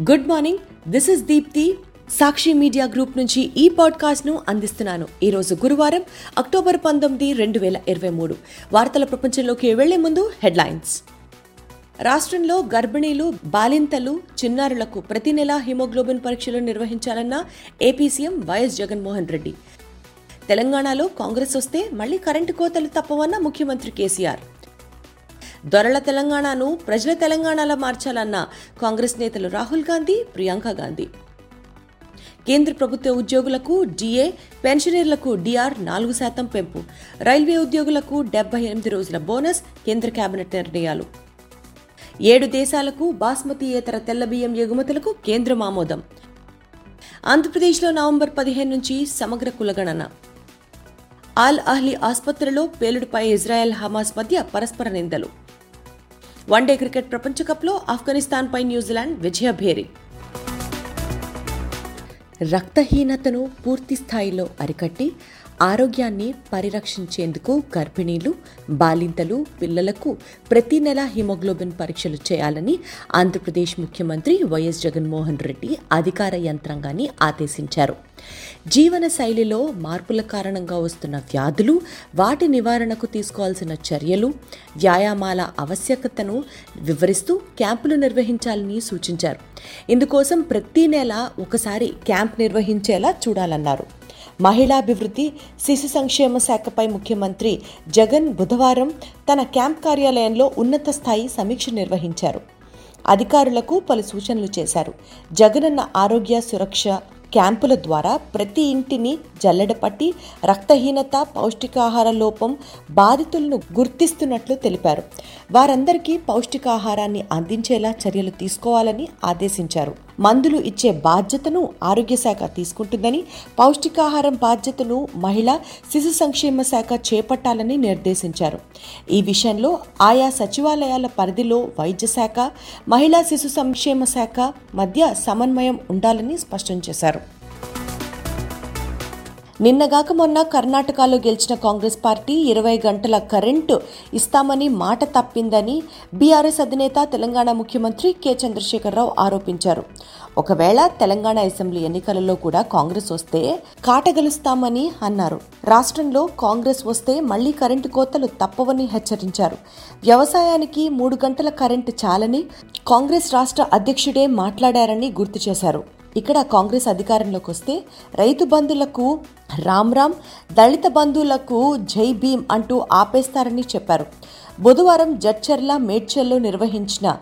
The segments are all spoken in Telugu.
Good morning this is Deepthi Sakshi media group నుంచి ఈ పాడ్కాస్ట్ను అందిస్తున్నాను. ఈరోజు గురువారం అక్టోబర్ పంతొమ్మిది రెండు వేల ఇరవై మూడు. వార్తల ప్రపంచంలోకి వెళ్ళే ముందు హెడ్లైన్స్. రాష్ట్రంలో గర్భిణీలు బాలింతలు చిన్నారులకు ప్రతి నెల హిమోగ్లోబిన్ పరీక్షలు నిర్వహించాలన్న AP CM YS Jaganmohan Reddy. తెలంగాణలో కాంగ్రెస్ వస్తే మళ్ళీ కరెంటు కోతలు తప్పవన్న ముఖ్యమంత్రి కేసీఆర్. దొరల తెలంగాణను ప్రజల తెలంగాణలా మార్చాలన్న కాంగ్రెస్ నేతలు రాహుల్ గాంధీ ప్రియాంక గాంధీ. కేంద్ర ప్రభుత్వ ఉద్యోగులకు డిఏ పెన్షనర్లకు డిఆర్ నాలుగు శాతం పెంపు. రైల్వే ఉద్యోగులకు డెబ్బై ఎనిమిది రోజుల బోనస్ కేంద్ర కేబినెట్ నిర్ణయాలు. ఏడు దేశాలకు బాస్మతి ఇతర తెల్ల బియ్యం ఎగుమతులకు కేంద్రం ఆమోదం. ఆంధ్రప్రదేశ్లో నవంబర్ పదిహేను నుంచి సమగ్ర కులగణన. ఆల్ అహ్లీ ఆసుపత్రిలో పేలుడుపై ఇజ్రాయెల్ హమాస్ మధ్య పరస్పర నిందలు. వన్డే క్రికెట్ ప్రపంచ కప్లో ఆఫ్ఘనిస్తాన్పై న్యూజిలాండ్ విజయభేరి రక్తహీనతను పూర్తి స్థాయిలో అరికట్టి ఆరోగ్యాన్ని పరిరక్షించేందుకు గర్భిణీలు బాలింతలు పిల్లలకు ప్రతి నెల హిమోగ్లోబిన్ పరీక్షలు చేయాలని ఆంధ్రప్రదేశ్ ముఖ్యమంత్రి వైఎస్ జగన్మోహన్ రెడ్డి అధికార యంత్రాంగాన్ని ఆదేశించారు. జీవన శైలిలో మార్పుల కారణంగా వస్తున్న వ్యాధులు వాటి నివారణకు తీసుకోవాల్సిన చర్యలు వ్యాయామాల ఆవశ్యకతను వివరిస్తూ క్యాంపులు నిర్వహించాలని సూచించారు. ఇందుకోసం ప్రతి నెల ఒకసారి క్యాంప్ నిర్వహించేలా చూడాలన్నారు. మహిళాభివృద్ధి శిశు సంక్షేమ శాఖపై ముఖ్యమంత్రి జగన్ బుధవారం తన క్యాంప్ కార్యాలయంలో ఉన్నత స్థాయి సమీక్ష నిర్వహించారు. అధికారులకు పలు సూచనలు చేశారు. జగనన్న ఆరోగ్య సురక్ష క్యాంపుల ద్వారా ప్రతి ఇంటిని జల్లెడపట్టి రక్తహీనత పౌష్టికాహార లోపం బాధితులను గుర్తిస్తున్నట్లు తెలిపారు. వారందరికీ పౌష్టికాహారాన్ని అందించేలా చర్యలు తీసుకోవాలని ఆదేశించారు. మందులు ఇచ్చే బాధ్యతను ఆరోగ్య శాఖ తీసుకుంటుందని పౌష్టికాహారం బాధ్యతను మహిళా శిశు సంక్షేమ శాఖ చేపట్టాలని నిర్దేశించారు. ఈ విషయంలో ఆయా సచివాలయాల పరిధిలో వైద్య శాఖ మహిళా శిశు సంక్షేమ శాఖ మధ్య సమన్వయం ఉండాలని స్పష్టం చేశారు. నిన్నగాక మొన్న కర్ణాటకలో గెలిచిన కాంగ్రెస్ పార్టీ ఇరవై గంటల కరెంటు ఇస్తామని మాట తప్పిందని బీఆర్ఎస్ అధినేత తెలంగాణ ముఖ్యమంత్రి కె చంద్రశేఖరరావు ఆరోపించారు. ఒకవేళ తెలంగాణ అసెంబ్లీ ఎన్నికలలో కూడా కాంగ్రెస్ వస్తే కాటగలుస్తామని అన్నారు. రాష్ట్రంలో కాంగ్రెస్ వస్తే మళ్ళీ కరెంటు కోతలు తప్పవని హెచ్చరించారు. వ్యవసాయానికి మూడు గంటల కరెంటు చాలని కాంగ్రెస్ రాష్ట్ర అధ్యక్షుడే మాట్లాడారని గుర్తు చేశారు. ఇక్కడ కాంగ్రెస్ అధికారంలోకి వస్తే రైతు బంధులకు రామ్ రామ్ దళిత బంధువులకు జై భీమ్ అంటూ ఆపేస్తారని చెప్పారు. బుధవారం జడ్చర్ల మేడ్చల్లో నిర్వహించిన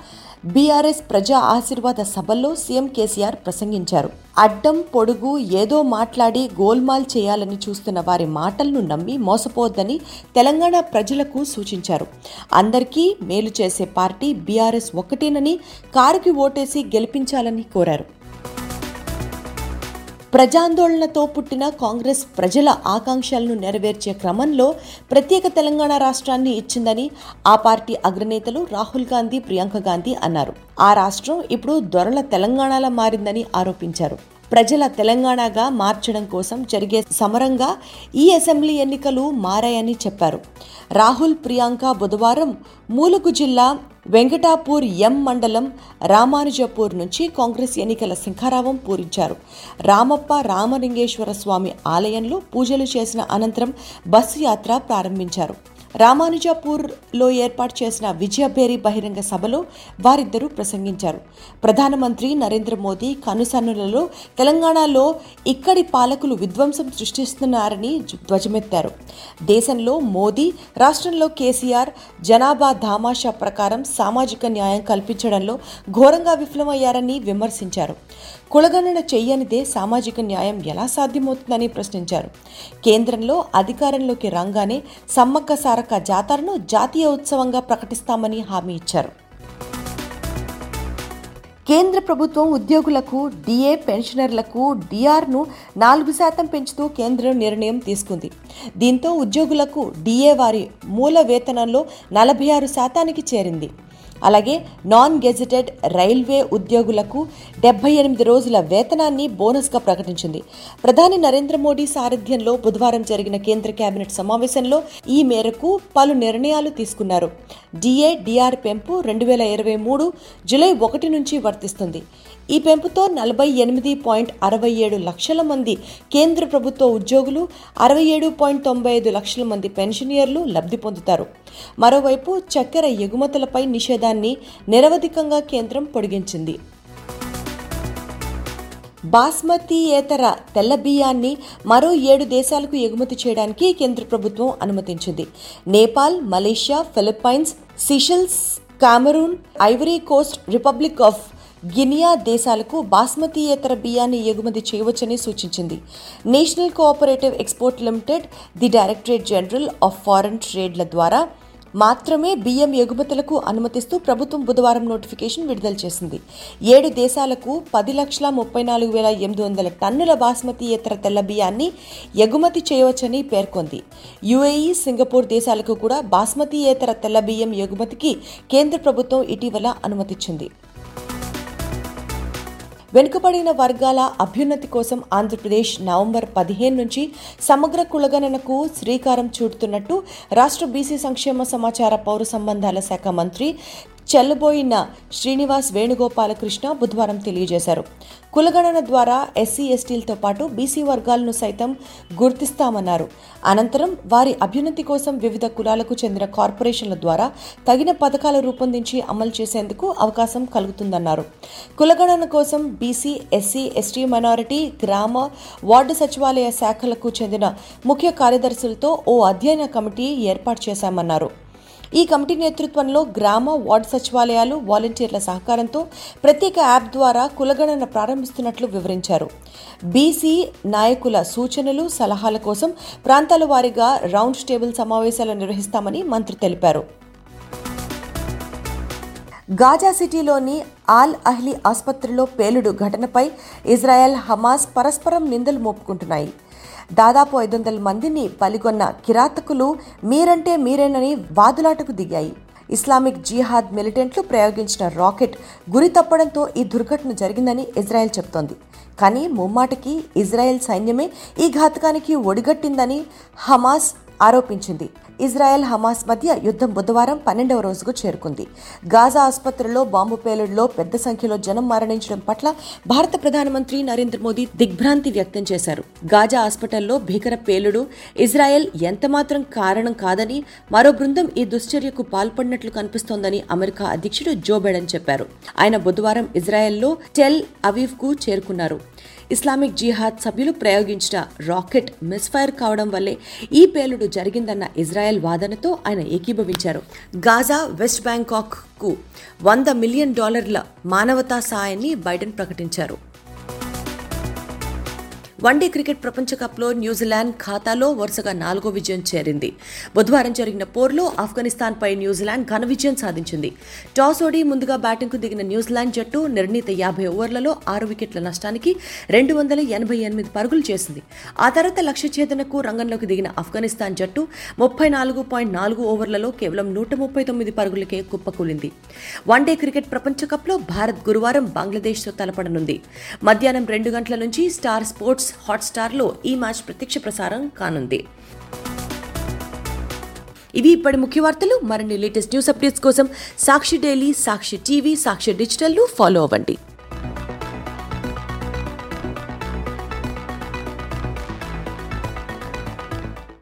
బీఆర్ఎస్ ప్రజా ఆశీర్వాద సభల్లో సీఎం కేసీఆర్ ప్రసంగించారు. అడ్డం పొడుగు ఏదో మాట్లాడి గోల్మాల్ చేయాలని చూస్తున్న వారి మాటలను నమ్మి మోసపోవద్దని తెలంగాణ ప్రజలకు సూచించారు. అందరికీ మేలు చేసే పార్టీ బీఆర్ఎస్ ఒకటేనని కారుకి ఓటేసి గెలిపించాలని కోరారు. ప్రజాందోళనతో పుట్టిన కాంగ్రెస్ ప్రజల ఆకాంక్షలను నెరవేర్చే క్రమంలో ప్రత్యేక తెలంగాణ రాష్ట్రాన్ని ఇచ్చిందని ఆ పార్టీ అగ్రనేతలు రాహుల్ గాంధీ ప్రియాంక గాంధీ అన్నారు. ఆ రాష్ట్రం ఇప్పుడు దొరల తెలంగాణలా మారిందని ఆరోపించారు. ప్రజల తెలంగాణగా మార్చడం కోసం జరిగే సమరంగా ఈ అసెంబ్లీ ఎన్నికలు మారాయని చెప్పారు. రాహుల్ ప్రియాంక బుధవారం మూలుగు జిల్లా వెంకటాపూర్ ఎం మండలం రామానుజపూర్ నుంచి కాంగ్రెస్ ఎన్నికల శంఖారావం పూరించారు. రామప్ప రామలింగేశ్వర స్వామి ఆలయంలో పూజలు చేసిన అనంతరం బస్సు యాత్ర ప్రారంభించారు. రామానుజాపూర్లో ఏర్పాటు చేసిన విజయభేరి బహిరంగ సభలో వారిద్దరూ ప్రసంగించారు. ప్రధానమంత్రి నరేంద్ర మోదీ కనుసన్నులలో తెలంగాణలో ఇక్కడి పాలకులు విధ్వంసం సృష్టిస్తున్నారని ధ్వజమెత్తారు. దేశంలో మోదీ రాష్ట్రంలో కేసీఆర్ జనాభా ధామాషా ప్రకారం సామాజిక న్యాయం కల్పించడంలో ఘోరంగా విఫలమయ్యారని విమర్శించారు. కులగణన చేయనిదే సామాజిక న్యాయం ఎలా సాధ్యమవుతుందని ప్రశ్నించారు. కేంద్రంలో అధికారంలోకి రాగానే సమ్మక్క సారక్క జాతరను జాతీయ ఉత్సవంగా ప్రకటిస్తామని హామీ ఇచ్చారు. కేంద్ర ప్రభుత్వం ఉద్యోగులకు డిఏ పెన్షనర్లకు డిఆర్ను నాలుగు శాతం పెంచుతూ కేంద్రం నిర్ణయం తీసుకుంది. దీంతో ఉద్యోగులకు డిఏ వారి మూల వేతనంలో నలభై ఆరు శాతానికి చేరింది. అలాగే నాన్ గెజిటెడ్ రైల్వే ఉద్యోగులకు డెబ్బై ఎనిమిది రోజుల వేతనాన్ని బోనస్గా ప్రకటించింది. ప్రధాని నరేంద్ర మోడీ సారథ్యంలో బుధవారం జరిగిన కేంద్ర కేబినెట్ సమావేశంలో ఈ మేరకు పలు నిర్ణయాలు తీసుకున్నారు. డిఏ డిఆర్ పెంపు రెండు వేల ఇరవై మూడు జూలై ఒకటి నుంచి వర్తిస్తుంది. ఈ పెంపుతో నలభై ఎనిమిది పాయింట్ అరవై ఏడు లక్షల మంది కేంద్ర ప్రభుత్వ ఉద్యోగులు అరవై ఏడు పాయింట్ తొంభై ఐదు లక్షల మంది పెన్షనియర్లు లబ్ధి పొందుతారు. మరోవైపు చక్కెర ఎగుమతులపై నిషేధం నిషేధాన్ని నిరవధికంగా కేంద్రం పొడిగించింది. బాస్మతీయేతర తెల్ల బియ్యాన్ని మరో ఏడు దేశాలకు ఎగుమతి చేయడానికి కేంద్ర ప్రభుత్వం అనుమతించింది. Nepal Malaysia Philippines Seychelles Cameroon Ivory Coast Republic of Guinea దేశాలకు బాస్మతీయేతర బియ్యాన్ని ఎగుమతి చేయవచ్చని సూచించింది. National Cooperative Export Limited the Directorate General of Foreign ట్రేడ్ల ద్వారా మాత్రమే బియ్యం ఎగుమతులకు అనుమతిస్తూ ప్రభుత్వం బుధవారం నోటిఫికేషన్ విడుదల చేసింది. ఏడు దేశాలకు పది లక్షల ముప్పై నాలుగు వేల ఎనిమిది వందల టన్నుల బాస్మతి ఇతర తెల్ల బియ్యాన్ని ఎగుమతి చేయవచ్చని పేర్కొంది. యుఏఈ సింగపూర్ దేశాలకు కూడా బాస్మతి ఇతర తెల్ల బియ్యం ఎగుమతికి కేంద్ర ప్రభుత్వం ఇటీవల అనుమతిచ్చింది. వెనుకబడిన వర్గాల అభ్యున్నతి కోసం ఆంధ్రప్రదేశ్ నవంబర్ పదిహేను నుంచి సమగ్ర కులగణనకు శ్రీకారం చుడుతున్నట్టు రాష్ట్ర బీసీ సంక్షేమ సమాచార పౌర సంబంధాల శాఖ మంత్రి చెల్లబోయిన శ్రీనివాస్ వేణుగోపాలకృష్ణ బుధవారం తెలియజేశారు. కులగణన ద్వారా ఎస్సీ ఎస్టీలతో పాటు బీసీ వర్గాలను సైతం గుర్తిస్తామన్నారు. అనంతరం వారి అభ్యున్నతి కోసం వివిధ కులాలకు చెందిన కార్పొరేషన్ల ద్వారా తగిన పథకాలు రూపొందించి అమలు చేసేందుకు అవకాశం కలుగుతుందన్నారు. కులగణన కోసం బీసీ ఎస్సీ ఎస్టీ మైనారిటీ గ్రామ వార్డు సచివాలయ శాఖలకు చెందిన ముఖ్య కార్యదర్శులతో ఓ అధ్యయన కమిటీ ఏర్పాటు చేశామన్నారు. ఈ కమిటీ నేతృత్వంలో గ్రామ వార్డు సచివాలయాలు వాలంటీర్ల సహకారంతో ప్రత్యేక యాప్ ద్వారా కులగణన ప్రారంభిస్తున్నట్లు వివరించారు. బీసీ నాయకుల సూచనలు సలహాల కోసం ప్రాంతాల వారీగా రౌండ్ టేబుల్ సమావేశాలు నిర్వహిస్తామని మంత్రి తెలిపారు. గాజా సిటీలోని ఆల్ అహ్లీ ఆసుపత్రిలో పేలుడు ఘటనపై ఇజ్రాయెల్ హమాస్ పరస్పరం నిందలు మోపుకుంటున్నాయి. దాదాపు ఐదు వందల మందిని పలిగొన్న కిరాతకులు మీరంటే మీరేనని వాదులాటకు దిగాయి. ఇస్లామిక్ జిహాద్ మిలిటెంట్లు ప్రయోగించిన రాకెట్ గురి తప్పడంతో ఈ దుర్ఘటన జరిగిందని ఇజ్రాయెల్ చెప్తోంది. కానీ ముమ్మాటికి ఇజ్రాయెల్ సైన్యమే ఈ ఘాతకానికి ఒడిగట్టిందని హమాస్ ఆరోపించింది. ఇజ్రాయెల్ హమాస్ మధ్య యుద్ధం బుధవారం పన్నెండవ రోజుకు చేరుకుంది. గాజా ఆసుపత్రిలో బాంబు పేలుడులో పెద్ద సంఖ్యలో జనం మరణించడం పట్ల భారత ప్రధానమంత్రి నరేంద్ర మోదీ దిగ్భ్రాంతి వ్యక్తం చేశారు. గాజా హాస్పిటల్లో భీకర పేలుడు ఇజ్రాయెల్ ఎంతమాత్రం కారణం కాదని మరో బృందం ఈ దుశ్చర్యకు పాల్పడినట్లు కనిపిస్తోందని అమెరికా అధ్యక్షుడు జో బైడెన్ చెప్పారు. ఆయన బుధవారం ఇజ్రాయెల్లో టెల్ అవీవ్కు చేరుకున్నారు. ఇస్లామిక్ జిహాద్ సభ్యులు ప్రయోగించిన రాకెట్ మిస్ఫైర్ కావడం వల్లే ఈ పేలుడు జరిగిందన్న ఇజ్రాయెల్ వాదనతో ఆయన ఏకీభవించారు. గాజా వెస్ట్ బ్యాంకాక్కు వంద మిలియన్ డాలర్ల మానవతా సాయాన్ని బైడెన్ ప్రకటించారు. వన్డే క్రికెట్ ప్రపంచ కప్లో న్యూజిలాండ్ ఖాతాలో వరుసగా నాలుగో విజయం చేరింది. బుధవారం జరిగిన పోర్లో ఆఫ్ఘనిస్తాన్పై న్యూజిలాండ్ ఘన విజయం సాధించింది. టాస్ ఓడి ముందుగా బ్యాటింగ్కు దిగిన న్యూజిలాండ్ జట్టు నిర్ణీత యాభై ఓవర్లలో ఆరు వికెట్ల నష్టానికి రెండు వందల ఎనభై ఎనిమిది పరుగులు చేసింది. ఆ తర్వాత లక్ష్య ఛేదనకు రంగంలోకి దిగిన ఆఫ్ఘనిస్తాన్ జట్టు ముప్పై నాలుగు పాయింట్ నాలుగు ఓవర్లలో కేవలం నూట ముప్పై తొమ్మిది పరుగులకే కుప్పకూలింది. వన్డే క్రికెట్ ప్రపంచ కప్లో భారత్ గురువారం బంగ్లాదేశ్తో తలపడనుంది. మధ్యాహ్నం రెండు గంటల నుంచి స్టార్ స్పోర్ట్స్ హాట్స్టార్లో ఈ మ్యాచ్ ప్రత్యక్ష ప్రసారం కానుంది. ఇవి ఇప్పటి ముఖ్య వార్తలు. మరిన్ని లేటెస్ట్ న్యూస్ అప్డేట్స్ కోసం సాక్షి డైలీ సాక్షి టీవీ సాక్షి డిజిటల్ను ఫాలో అవ్వండి.